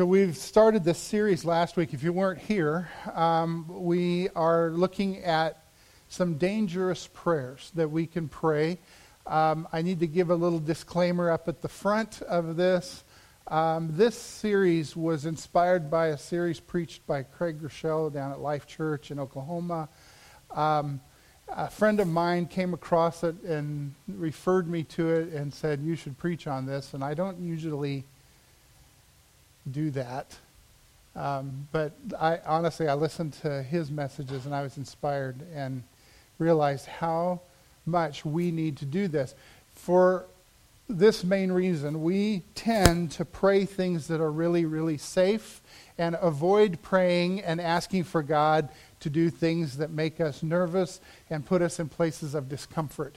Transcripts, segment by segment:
So, we've started this series last week. If you weren't here, um, we are looking at some dangerous prayers that we can pray. Um, I need to give a little disclaimer up at the front of this. Um, this series was inspired by a series preached by Craig Groeschel down at Life Church in Oklahoma. Um, a friend of mine came across it and referred me to it and said, You should preach on this. And I don't usually do that. Um, but I honestly, I listened to his messages and I was inspired and realized how much we need to do this. For this main reason, we tend to pray things that are really, really safe and avoid praying and asking for God to do things that make us nervous and put us in places of discomfort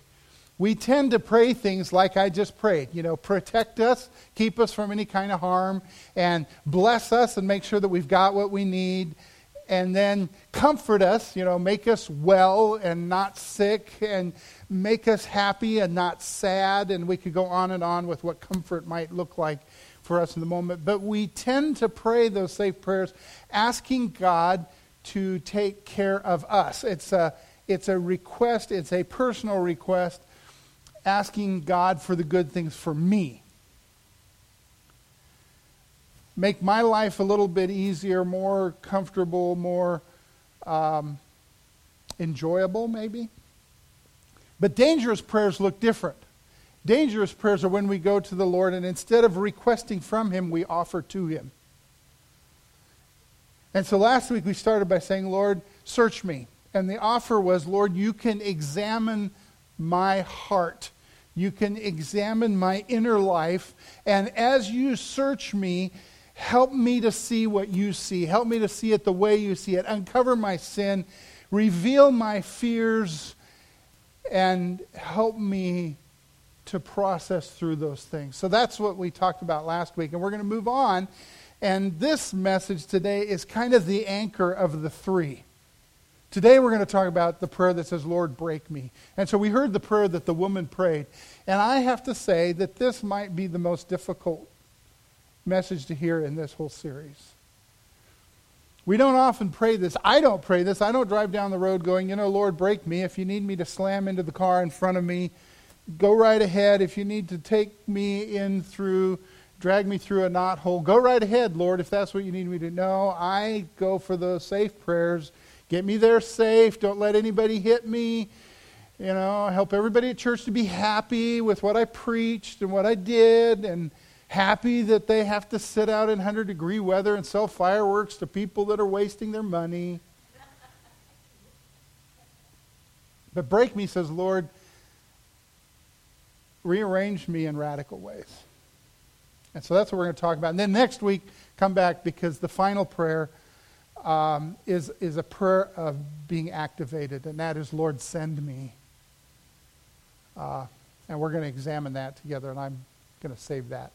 we tend to pray things like I just prayed. You know, protect us, keep us from any kind of harm, and bless us and make sure that we've got what we need. And then comfort us, you know, make us well and not sick, and make us happy and not sad. And we could go on and on with what comfort might look like for us in the moment. But we tend to pray those safe prayers asking God to take care of us. It's a, it's a request, it's a personal request asking God for the good things for me. Make my life a little bit easier, more comfortable, more um, enjoyable, maybe. But dangerous prayers look different. Dangerous prayers are when we go to the Lord and instead of requesting from Him, we offer to Him. And so last week we started by saying, Lord, search me. And the offer was, Lord, you can examine my heart. You can examine my inner life. And as you search me, help me to see what you see. Help me to see it the way you see it. Uncover my sin. Reveal my fears. And help me to process through those things. So that's what we talked about last week. And we're going to move on. And this message today is kind of the anchor of the three. Today we're going to talk about the prayer that says, Lord, break me. And so we heard the prayer that the woman prayed. And I have to say that this might be the most difficult message to hear in this whole series. We don't often pray this. I don't pray this. I don't drive down the road going, you know, Lord, break me. If you need me to slam into the car in front of me, go right ahead. If you need to take me in through, drag me through a knot hole, go right ahead, Lord, if that's what you need me to know. I go for the safe prayers Get me there safe. Don't let anybody hit me. You know, help everybody at church to be happy with what I preached and what I did and happy that they have to sit out in 100 degree weather and sell fireworks to people that are wasting their money. But break me, says Lord, rearrange me in radical ways. And so that's what we're going to talk about. And then next week, come back because the final prayer um, is, is a prayer of being activated, and that is, Lord, send me. Uh, and we're going to examine that together, and I'm going to save that.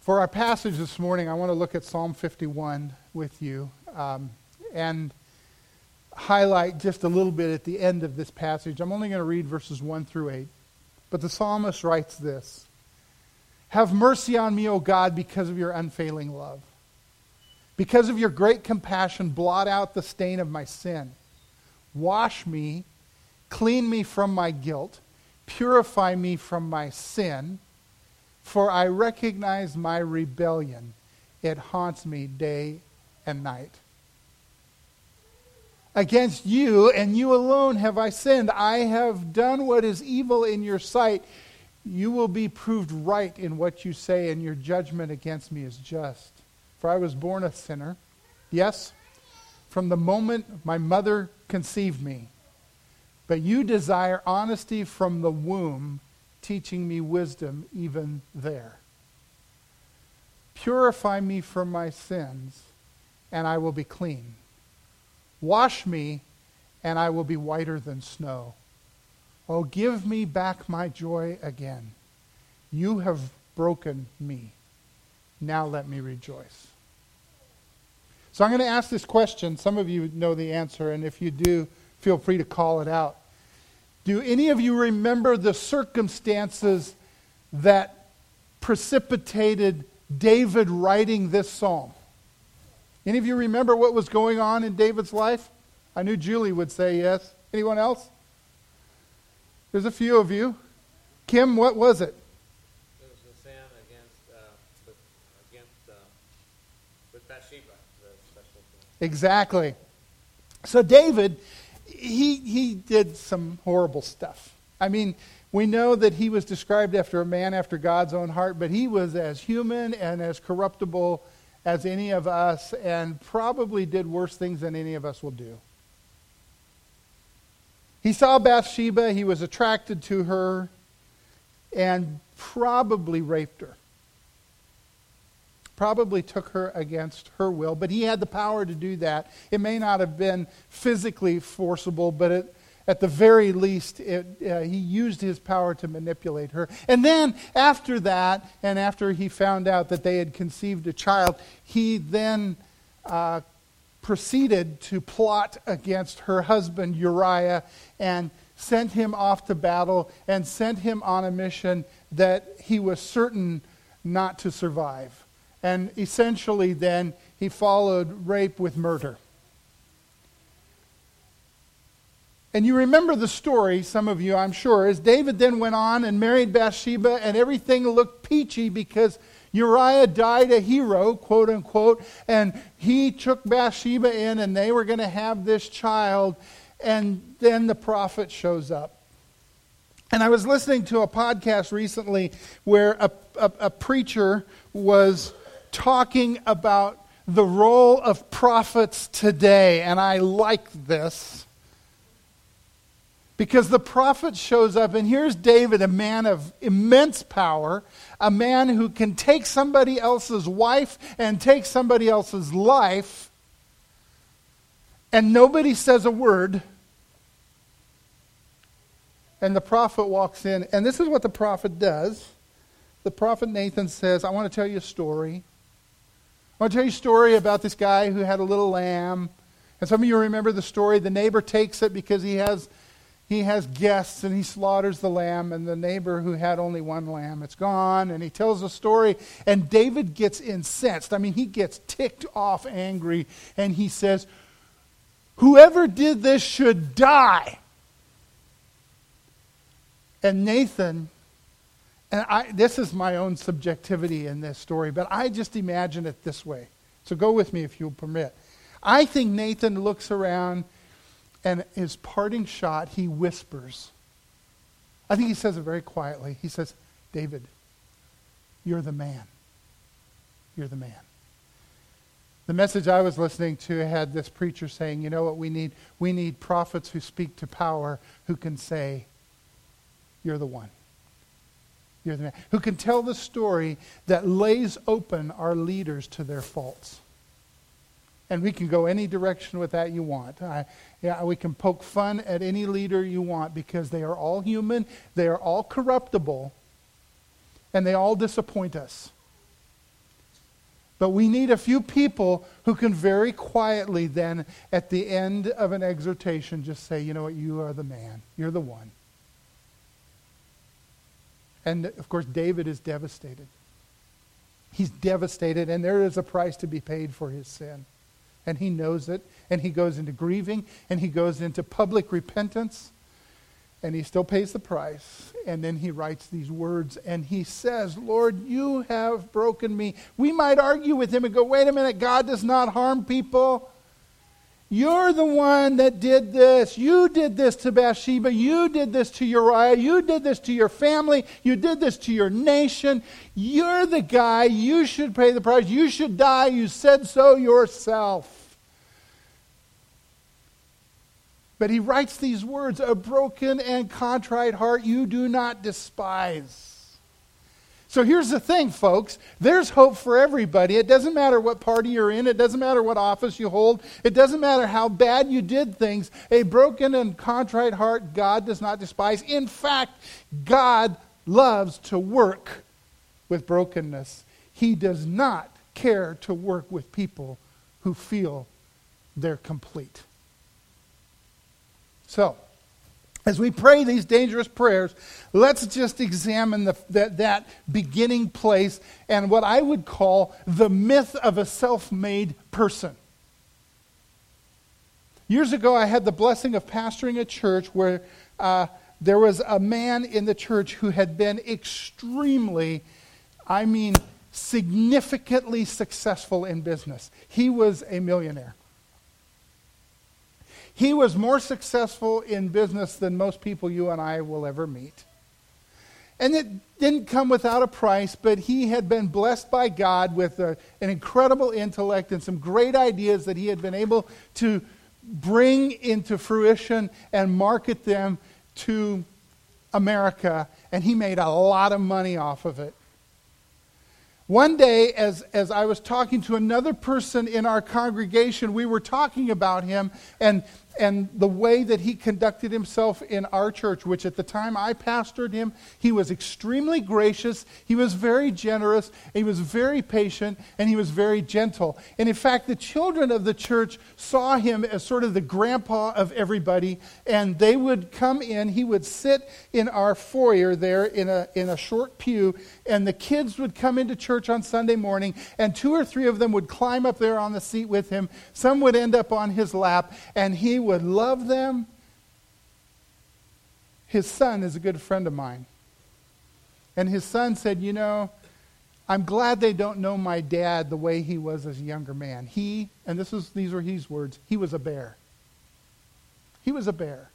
For our passage this morning, I want to look at Psalm 51 with you um, and highlight just a little bit at the end of this passage. I'm only going to read verses 1 through 8. But the psalmist writes this Have mercy on me, O God, because of your unfailing love. Because of your great compassion, blot out the stain of my sin. Wash me, clean me from my guilt, purify me from my sin, for I recognize my rebellion. It haunts me day and night. Against you and you alone have I sinned. I have done what is evil in your sight. You will be proved right in what you say, and your judgment against me is just. For I was born a sinner. Yes, from the moment my mother conceived me. But you desire honesty from the womb, teaching me wisdom even there. Purify me from my sins, and I will be clean. Wash me, and I will be whiter than snow. Oh, give me back my joy again. You have broken me. Now let me rejoice. So I'm going to ask this question. Some of you know the answer, and if you do, feel free to call it out. Do any of you remember the circumstances that precipitated David writing this psalm? Any of you remember what was going on in David's life? I knew Julie would say yes. Anyone else? There's a few of you. Kim, what was it was the sin against, uh, with, against uh, with Bathsheba, the special sin. Exactly. So David, he he did some horrible stuff. I mean, we know that he was described after a man after God's own heart, but he was as human and as corruptible as any of us, and probably did worse things than any of us will do. He saw Bathsheba, he was attracted to her, and probably raped her. Probably took her against her will, but he had the power to do that. It may not have been physically forcible, but it, at the very least, it, uh, he used his power to manipulate her. And then, after that, and after he found out that they had conceived a child, he then uh, proceeded to plot against her husband Uriah and sent him off to battle and sent him on a mission that he was certain not to survive. And essentially, then, he followed rape with murder. And you remember the story, some of you, I'm sure, as David then went on and married Bathsheba, and everything looked peachy because Uriah died a hero, quote unquote, and he took Bathsheba in, and they were going to have this child. And then the prophet shows up. And I was listening to a podcast recently where a, a, a preacher was talking about the role of prophets today, and I like this. Because the prophet shows up, and here's David, a man of immense power, a man who can take somebody else's wife and take somebody else's life, and nobody says a word. And the prophet walks in, and this is what the prophet does. The prophet Nathan says, I want to tell you a story. I want to tell you a story about this guy who had a little lamb. And some of you remember the story. The neighbor takes it because he has, he has guests and he slaughters the lamb. And the neighbor who had only one lamb, it's gone. And he tells the story. And David gets incensed. I mean, he gets ticked off, angry. And he says, Whoever did this should die. And Nathan and I, this is my own subjectivity in this story, but I just imagine it this way. So go with me if you'll permit. I think Nathan looks around and his parting shot, he whispers. I think he says it very quietly. He says, David, you're the man. You're the man. The message I was listening to had this preacher saying, you know what we need? We need prophets who speak to power who can say, You're the one. You're the man. Who can tell the story that lays open our leaders to their faults. And we can go any direction with that you want. I, yeah, we can poke fun at any leader you want because they are all human, they are all corruptible, and they all disappoint us. But we need a few people who can very quietly then, at the end of an exhortation, just say, you know what, you are the man. You're the one. And of course, David is devastated. He's devastated, and there is a price to be paid for his sin. And he knows it, and he goes into grieving, and he goes into public repentance, and he still pays the price. And then he writes these words, and he says, Lord, you have broken me. We might argue with him and go, wait a minute, God does not harm people. You're the one that did this. You did this to Bathsheba. You did this to Uriah. You did this to your family. You did this to your nation. You're the guy. You should pay the price. You should die. You said so yourself. But he writes these words a broken and contrite heart you do not despise. So here's the thing, folks. There's hope for everybody. It doesn't matter what party you're in, it doesn't matter what office you hold, it doesn't matter how bad you did things. A broken and contrite heart, God does not despise. In fact, God loves to work with brokenness. He does not care to work with people who feel they're complete. So, as we pray these dangerous prayers, let's just examine the, that, that beginning place and what I would call the myth of a self made person. Years ago, I had the blessing of pastoring a church where uh, there was a man in the church who had been extremely, I mean, significantly successful in business. He was a millionaire. He was more successful in business than most people you and I will ever meet. And it didn't come without a price, but he had been blessed by God with a, an incredible intellect and some great ideas that he had been able to bring into fruition and market them to America. And he made a lot of money off of it. One day, as, as I was talking to another person in our congregation, we were talking about him, and and the way that he conducted himself in our church, which at the time I pastored him, he was extremely gracious, he was very generous, he was very patient, and he was very gentle. And in fact, the children of the church saw him as sort of the grandpa of everybody, and they would come in, he would sit in our foyer there in a, in a short pew, and the kids would come into church on Sunday morning, and two or three of them would climb up there on the seat with him. Some would end up on his lap, and he would love them. His son is a good friend of mine. And his son said, You know, I'm glad they don't know my dad the way he was as a younger man. He, and this is, these were his words, he was a bear. He was a bear.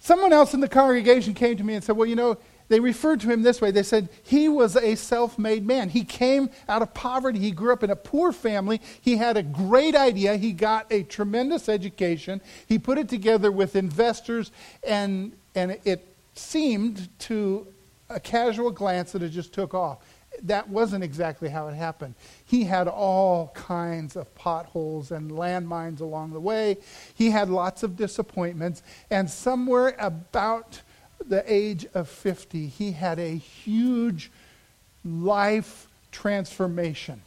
Someone else in the congregation came to me and said, Well, you know, they referred to him this way. They said he was a self made man. He came out of poverty. He grew up in a poor family. He had a great idea. He got a tremendous education. He put it together with investors, and, and it seemed to a casual glance that it just took off. That wasn't exactly how it happened. He had all kinds of potholes and landmines along the way. He had lots of disappointments. And somewhere about the age of 50, he had a huge life transformation.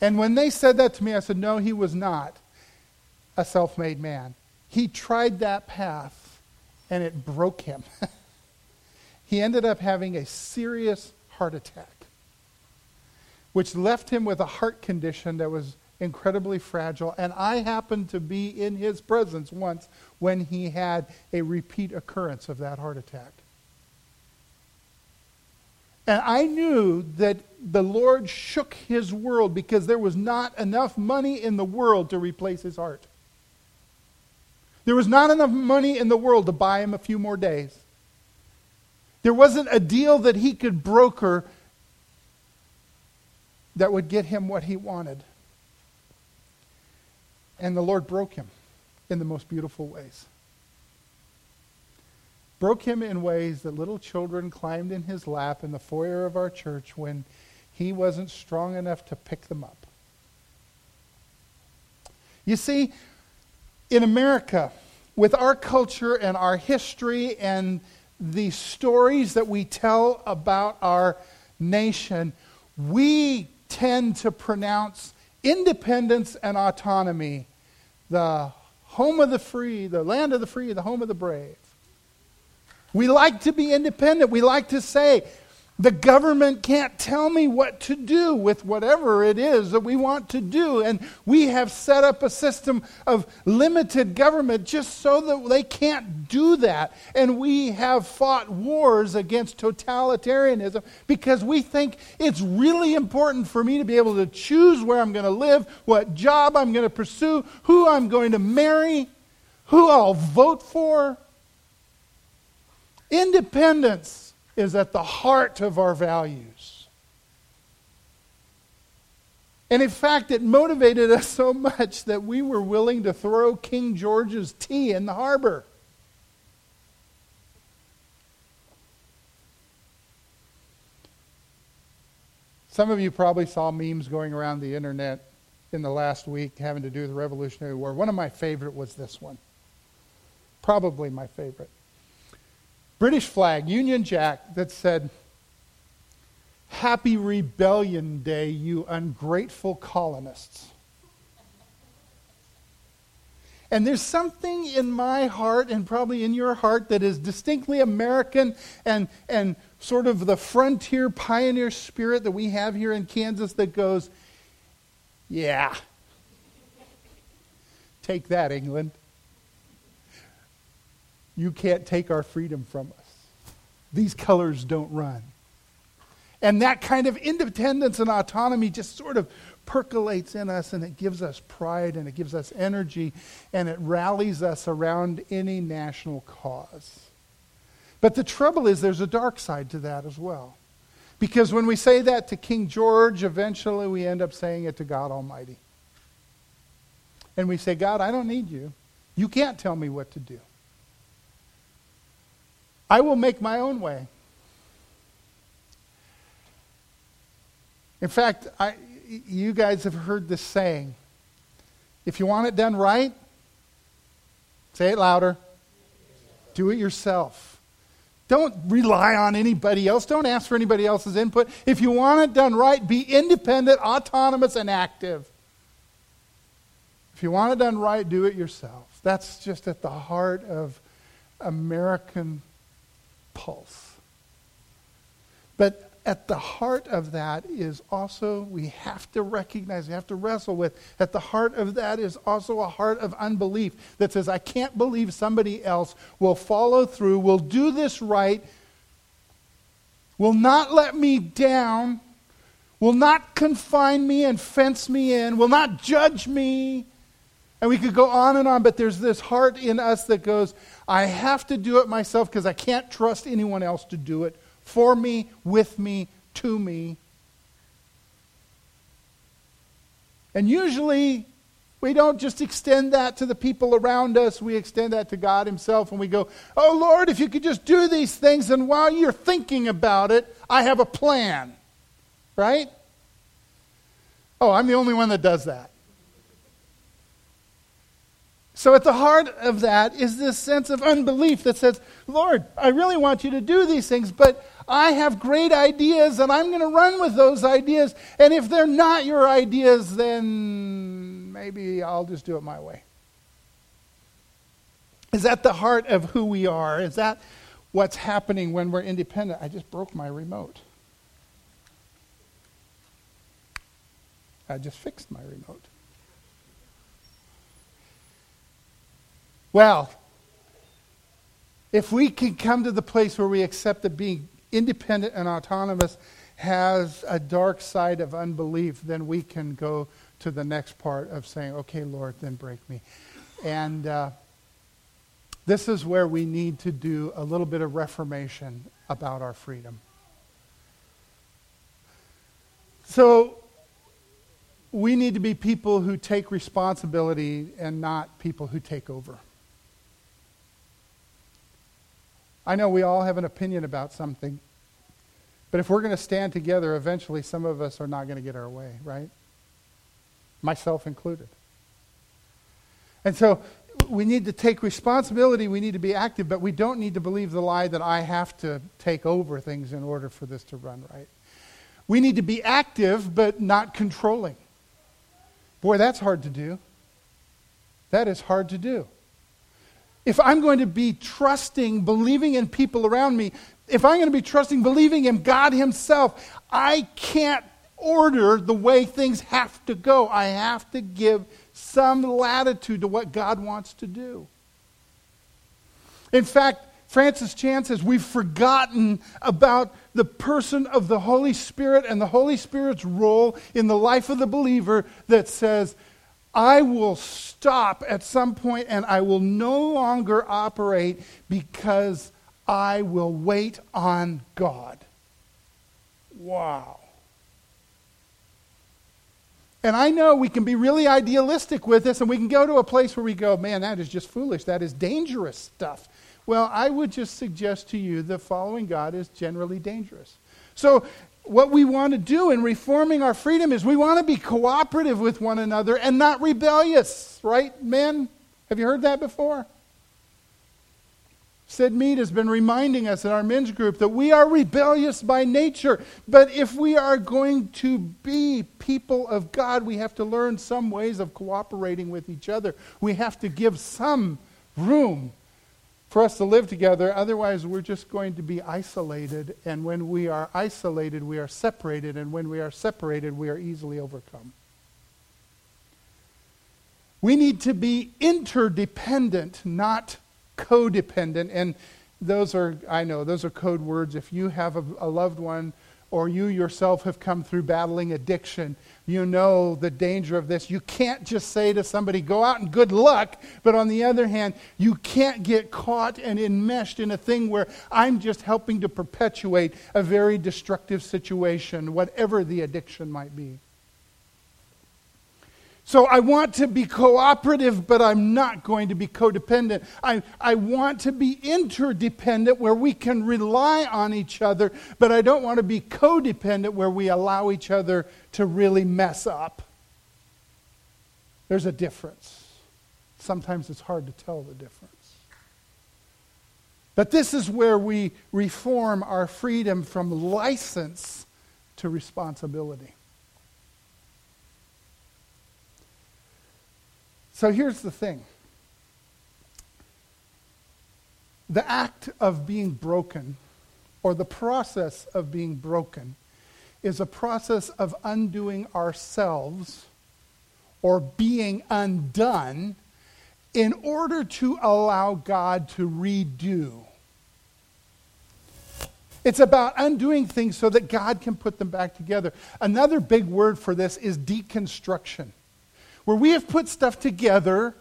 And when they said that to me, I said, no, he was not a self made man. He tried that path, and it broke him. he ended up having a serious heart attack, which left him with a heart condition that was incredibly fragile. And I happened to be in his presence once when he had a repeat occurrence of that heart attack. And I knew that the Lord shook his world because there was not enough money in the world to replace his heart. There was not enough money in the world to buy him a few more days. There wasn't a deal that he could broker that would get him what he wanted. And the Lord broke him in the most beautiful ways. Broke him in ways that little children climbed in his lap in the foyer of our church when he wasn't strong enough to pick them up. You see, in America, with our culture and our history and the stories that we tell about our nation, we tend to pronounce independence and autonomy the home of the free, the land of the free, the home of the brave. We like to be independent. We like to say, the government can't tell me what to do with whatever it is that we want to do. And we have set up a system of limited government just so that they can't do that. And we have fought wars against totalitarianism because we think it's really important for me to be able to choose where I'm going to live, what job I'm going to pursue, who I'm going to marry, who I'll vote for. Independence is at the heart of our values. And in fact, it motivated us so much that we were willing to throw King George's tea in the harbor. Some of you probably saw memes going around the internet in the last week having to do with the Revolutionary War. One of my favorite was this one. Probably my favorite. British flag, Union Jack, that said, Happy Rebellion Day, you ungrateful colonists. And there's something in my heart and probably in your heart that is distinctly American and, and sort of the frontier pioneer spirit that we have here in Kansas that goes, yeah, take that, England. You can't take our freedom from us. These colors don't run. And that kind of independence and autonomy just sort of percolates in us and it gives us pride and it gives us energy and it rallies us around any national cause. But the trouble is, there's a dark side to that as well. Because when we say that to King George, eventually we end up saying it to God Almighty. And we say, God, I don't need you. You can't tell me what to do. I will make my own way. In fact, I, you guys have heard this saying if you want it done right, say it louder, do it yourself. Don't rely on anybody else. Don't ask for anybody else's input. If you want it done right, be independent, autonomous, and active. If you want it done right, do it yourself. That's just at the heart of American pulse. But at the heart of that is also, we have to recognize, we have to wrestle with, at the heart of that is also a heart of unbelief that says, I can't believe somebody else will follow through, will do this right, will not let me down, will not confine me and fence me in, will not judge me. And we could go on and on, but there's this heart in us that goes, I have to do it myself because I can't trust anyone else to do it for me, with me, to me. And usually, we don't just extend that to the people around us, we extend that to God Himself, and we go, Oh Lord, if you could just do these things, and while you're thinking about it, I have a plan. Right? Oh, I'm the only one that does that. So, at the heart of that is this sense of unbelief that says, Lord, I really want you to do these things, but I have great ideas and I'm going to run with those ideas. And if they're not your ideas, then maybe I'll just do it my way. Is that the heart of who we are? Is that what's happening when we're independent? I just broke my remote. I just fixed my remote. Well, if we can come to the place where we accept that being independent and autonomous has a dark side of unbelief, then we can go to the next part of saying, okay, Lord, then break me. And uh, this is where we need to do a little bit of reformation about our freedom. So we need to be people who take responsibility and not people who take over. I know we all have an opinion about something. But if we're going to stand together, eventually some of us are not going to get our way, right? Myself included. And so we need to take responsibility, we need to be active, but we don't need to believe the lie that I have to take over things in order for this to run right. We need to be active, but not controlling. Boy, that's hard to do. That is hard to do if I'm going to be trusting, believing in people around me, if I'm going to be trusting, believing in God Himself, I can't order the way things have to go. I have to give some latitude to what God wants to do. In fact, Francis Chan says we've forgotten about the person of the Holy Spirit and the Holy Spirit's role in the life of the believer that says, I will stop at some point and I will no longer operate because I will wait on God. Wow. And I know we can be really idealistic with this and we can go to a place where we go, man, that is just foolish. That is dangerous stuff. Well, I would just suggest to you that following God is generally dangerous. So what we want to do in reforming our freedom is we want to be cooperative with one another and not rebellious, right, men? Have you heard that before? Sid Mead has been reminding us in our men's group that we are rebellious by nature. But if we are going to be people of God, we have to learn some ways of cooperating with each other. We have to give some room for us to live together. Otherwise, we're just going to be isolated. And when we are isolated, we are separated. And when we are separated, we are easily overcome. We need to be interdependent, not codependent. And those are, I know, those are code words. If you have a, a loved one or you yourself have come through battling addiction, you know the danger of this. You can't just say to somebody, go out and good luck. But on the other hand, you can't get caught and enmeshed in a thing where I'm just helping to perpetuate a very destructive situation, whatever the addiction might be. So I want to be cooperative, but I'm not going to be codependent. I, I want to be interdependent where we can rely on each other, but I don't want to be codependent where we allow each other to really mess up. There's a difference. Sometimes it's hard to tell the difference. But this is where we reform our freedom from license to responsibility. So here's the thing the act of being broken, or the process of being broken, is a process of undoing ourselves or being undone in order to allow God to redo. It's about undoing things so that God can put them back together. Another big word for this is deconstruction where we have put stuff together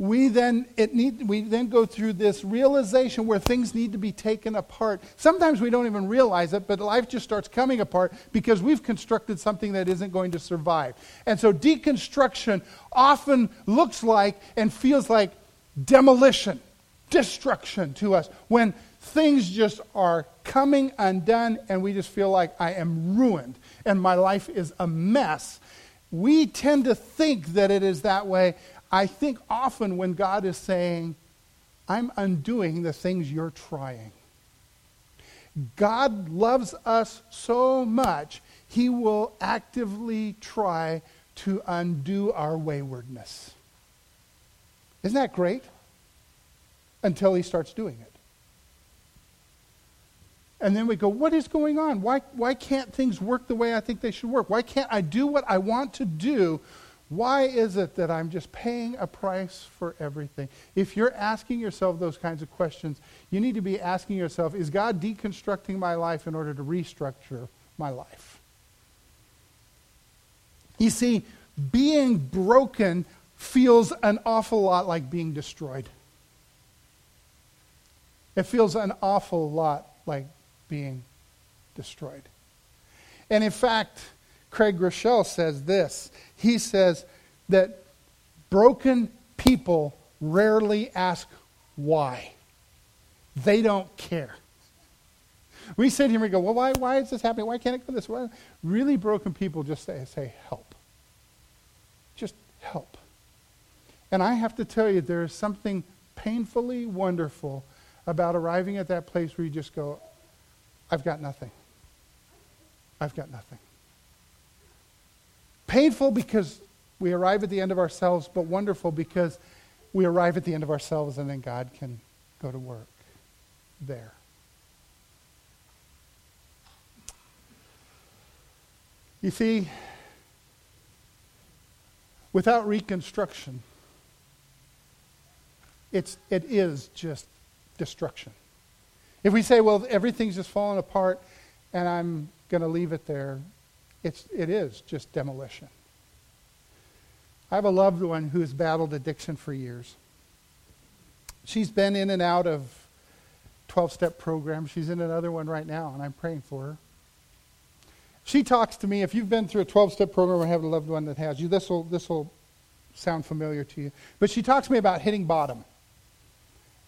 we then it need, we then go through this realization where things need to be taken apart. Sometimes we don't even realize it but life just starts coming apart because we've constructed something that isn't going to survive. And so deconstruction often looks like and feels like demolition destruction to us when things just are coming undone and we just feel like i am ruined and my life is a mess we tend to think that it is that way. I think often when God is saying, I'm undoing the things you're trying. God loves us so much, he will actively try to undo our waywardness. Isn't that great? Until he starts doing it. And then we go, what is going on? Why, why can't things work the way I think they should work? Why can't I do what I want to do? Why is it that I'm just paying a price for everything? If you're asking yourself those kinds of questions, you need to be asking yourself, is God deconstructing my life in order to restructure my life? You see, being broken feels an awful lot like being destroyed. It feels an awful lot like being destroyed. And in fact, Craig Groeschel says this. He says that broken people rarely ask why. They don't care. We sit here and we go, well, why, why is this happening? Why can't it go this way? Really broken people just say, say, help. Just help. And I have to tell you, there is something painfully wonderful about arriving at that place where you just go, I've got nothing. I've got nothing. Painful because we arrive at the end of ourselves, but wonderful because we arrive at the end of ourselves and then God can go to work there. You see, without reconstruction, it's, it is just destruction. If we say, well, everything's just falling apart and I'm going to leave it there, it's, it is just demolition. I have a loved one who has battled addiction for years. She's been in and out of 12 step programs. She's in another one right now, and I'm praying for her. She talks to me. If you've been through a 12 step program or have a loved one that has you, this will this will sound familiar to you. But she talks to me about hitting bottom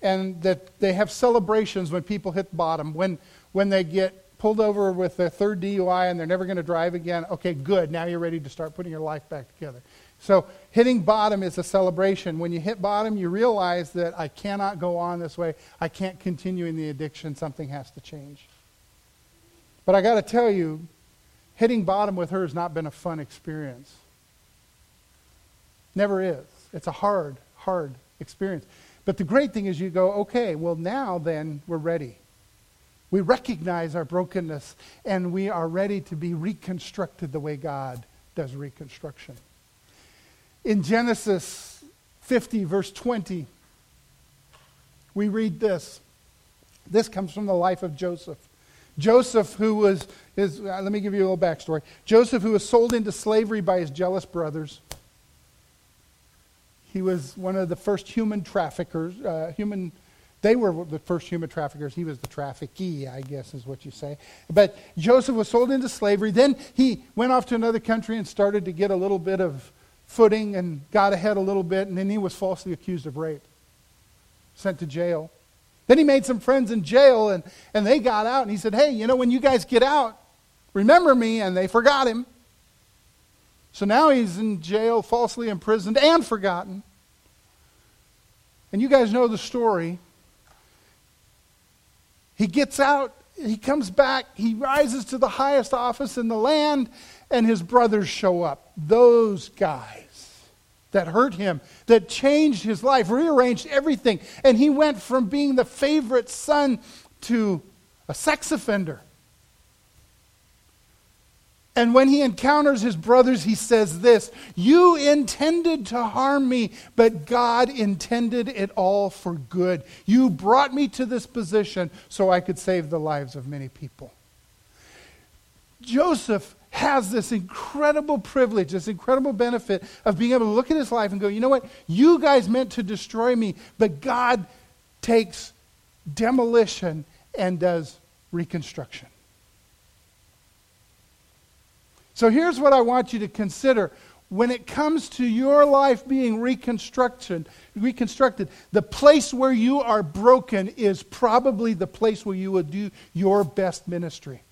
and that they have celebrations when people hit bottom, when, when they get pulled over with their third DUI and they're never going to drive again. Okay, good. Now you're ready to start putting your life back together. So hitting bottom is a celebration. When you hit bottom, you realize that I cannot go on this way. I can't continue in the addiction. Something has to change. But I got to tell you, hitting bottom with her has not been a fun experience. Never is. It's a hard, hard experience. But the great thing is you go, okay, well, now then we're ready. We recognize our brokenness and we are ready to be reconstructed the way God does reconstruction. In Genesis 50, verse 20, we read this. This comes from the life of Joseph. Joseph, who was, is, uh, let me give you a little backstory. Joseph, who was sold into slavery by his jealous brothers. He was one of the first human traffickers, uh, human, they were the first human traffickers. He was the traffickee, I guess is what you say. But Joseph was sold into slavery. Then he went off to another country and started to get a little bit of footing and got ahead a little bit, and then he was falsely accused of rape, sent to jail. Then he made some friends in jail, and, and they got out, and he said, Hey, you know, when you guys get out, remember me, and they forgot him. So now he's in jail, falsely imprisoned, and forgotten. And you guys know the story. He gets out, he comes back, he rises to the highest office in the land, and his brothers show up. Those guys that hurt him, that changed his life, rearranged everything. And he went from being the favorite son to a sex offender. And when he encounters his brothers, he says this You intended to harm me, but God intended it all for good. You brought me to this position so I could save the lives of many people. Joseph has this incredible privilege, this incredible benefit of being able to look at his life and go, you know what? You guys meant to destroy me, but God takes demolition and does reconstruction. So here's what I want you to consider. When it comes to your life being reconstructed, reconstructed, the place where you are broken is probably the place where you will do your best ministry.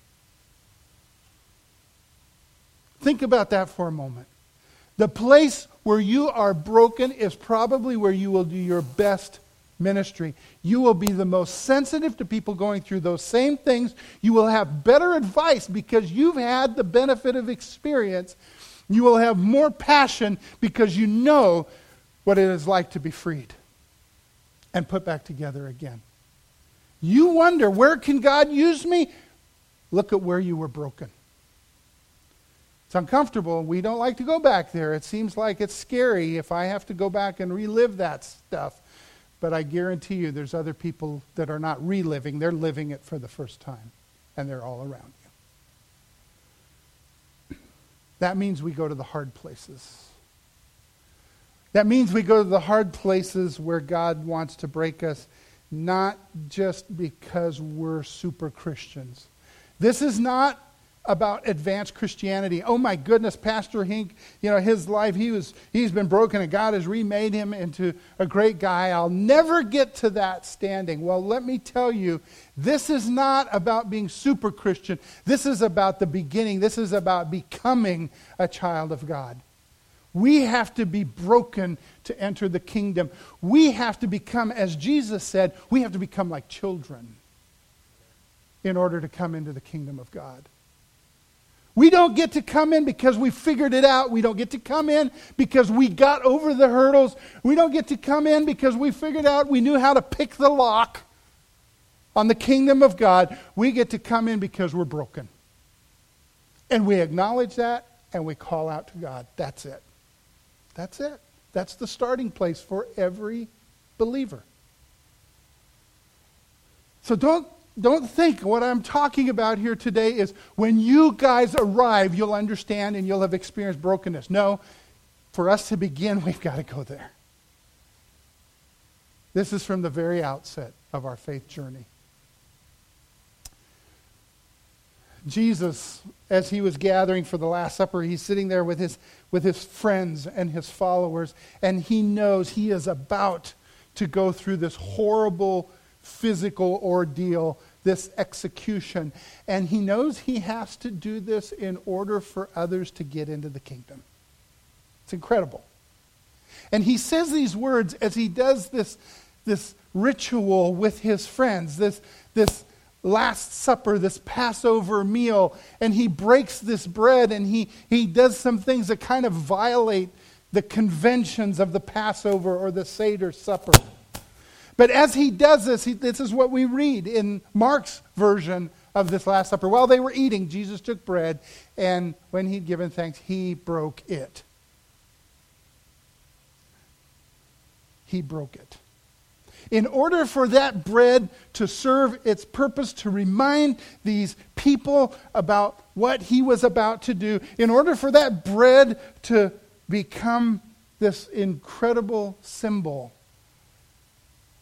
Think about that for a moment. The place where you are broken is probably where you will do your best ministry. You will be the most sensitive to people going through those same things. You will have better advice because you've had the benefit of experience. You will have more passion because you know what it is like to be freed and put back together again. You wonder, where can God use me? Look at where you were broken. It's uncomfortable. We don't like to go back there. It seems like it's scary if I have to go back and relive that stuff. But I guarantee you there's other people that are not reliving, they're living it for the first time, and they're all around you. That means we go to the hard places. That means we go to the hard places where God wants to break us, not just because we're super Christians. This is not about advanced Christianity. Oh my goodness, Pastor Hink, you know, his life, he was, he's been broken and God has remade him into a great guy. I'll never get to that standing. Well, let me tell you, this is not about being super Christian. This is about the beginning. This is about becoming a child of God. We have to be broken to enter the kingdom. We have to become, as Jesus said, we have to become like children in order to come into the kingdom of God. We don't get to come in because we figured it out. We don't get to come in because we got over the hurdles. We don't get to come in because we figured out we knew how to pick the lock on the kingdom of God. We get to come in because we're broken. And we acknowledge that and we call out to God. That's it. That's it. That's the starting place for every believer. So don't don't think what I'm talking about here today is when you guys arrive, you'll understand and you'll have experienced brokenness. No, for us to begin, we've got to go there. This is from the very outset of our faith journey. Jesus, as he was gathering for the Last Supper, he's sitting there with his, with his friends and his followers, and he knows he is about to go through this horrible physical ordeal, this execution. And he knows he has to do this in order for others to get into the kingdom. It's incredible. And he says these words as he does this, this ritual with his friends, this, this Last Supper, this Passover meal, and he breaks this bread and he, he does some things that kind of violate the conventions of the Passover or the Seder supper. But as he does this, he, this is what we read in Mark's version of this Last Supper. While they were eating, Jesus took bread, and when he'd given thanks, he broke it. He broke it in order for that bread to serve its purpose to remind these people about what he was about to do, in order for that bread to become this incredible symbol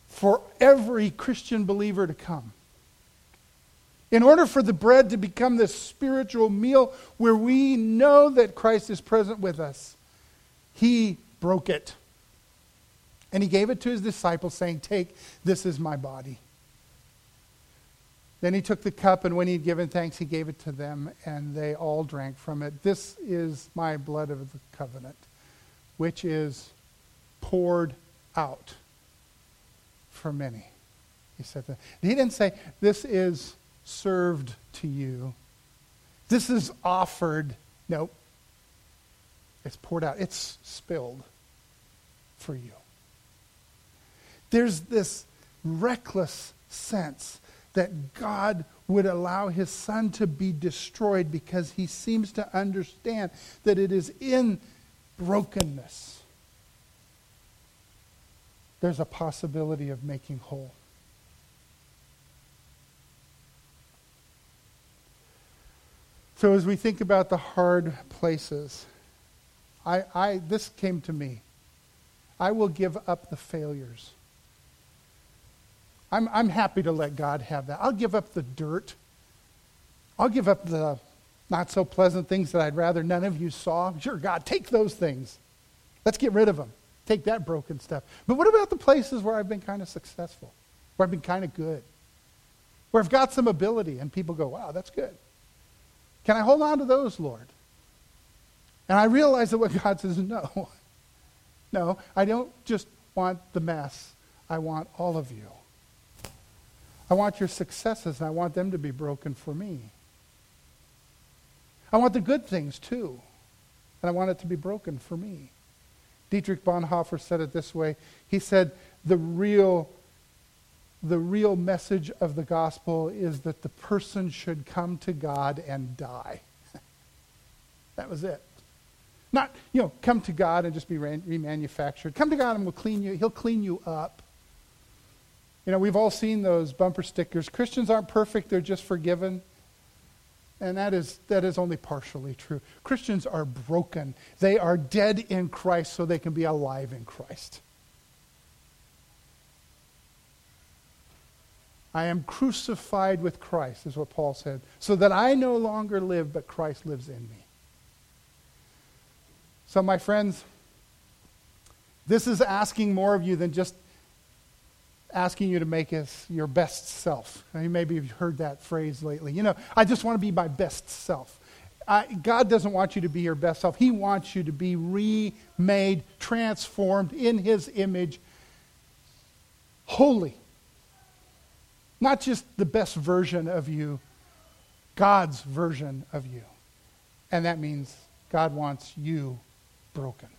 for every Christian believer to come. In order for the bread to become this spiritual meal where we know that Christ is present with us, he broke it. And he gave it to his disciples, saying, Take, this is my body. Then he took the cup, and when he had given thanks, he gave it to them, and they all drank from it. This is my blood of the covenant, which is poured out for many. He said that. He didn't say, This is served to you. This is offered. Nope. It's poured out. It's spilled for you. There's this reckless sense that God would allow his son to be destroyed because he seems to understand that it is in brokenness there's a possibility of making whole. So as we think about the hard places, I, I, this came to me. I will give up the failures. I'm, I'm happy to let God have that. I'll give up the dirt. I'll give up the not so pleasant things that I'd rather none of you saw. Sure, God, take those things. Let's get rid of them. Take that broken stuff. But what about the places where I've been kind of successful, where I've been kind of good, where I've got some ability and people go, wow, that's good? Can I hold on to those, Lord? And I realize that what God says, is no. No, I don't just want the mess. I want all of you. I want your successes, and I want them to be broken for me. I want the good things too, and I want it to be broken for me. Dietrich Bonhoeffer said it this way. He said, the real, the real message of the gospel is that the person should come to God and die. that was it. Not, you know, come to God and just be remanufactured. Come to God and we'll clean you. He'll clean you up. You know, we've all seen those bumper stickers. Christians aren't perfect, they're just forgiven. And that is, that is only partially true. Christians are broken. They are dead in Christ so they can be alive in Christ. I am crucified with Christ, is what Paul said, so that I no longer live, but Christ lives in me. So, my friends, this is asking more of you than just asking you to make us your best self. maybe you've heard that phrase lately. You know, I just want to be my best self. I, God doesn't want you to be your best self. He wants you to be remade, transformed in His image, holy. Not just the best version of you, God's version of you. And that means God wants you broken.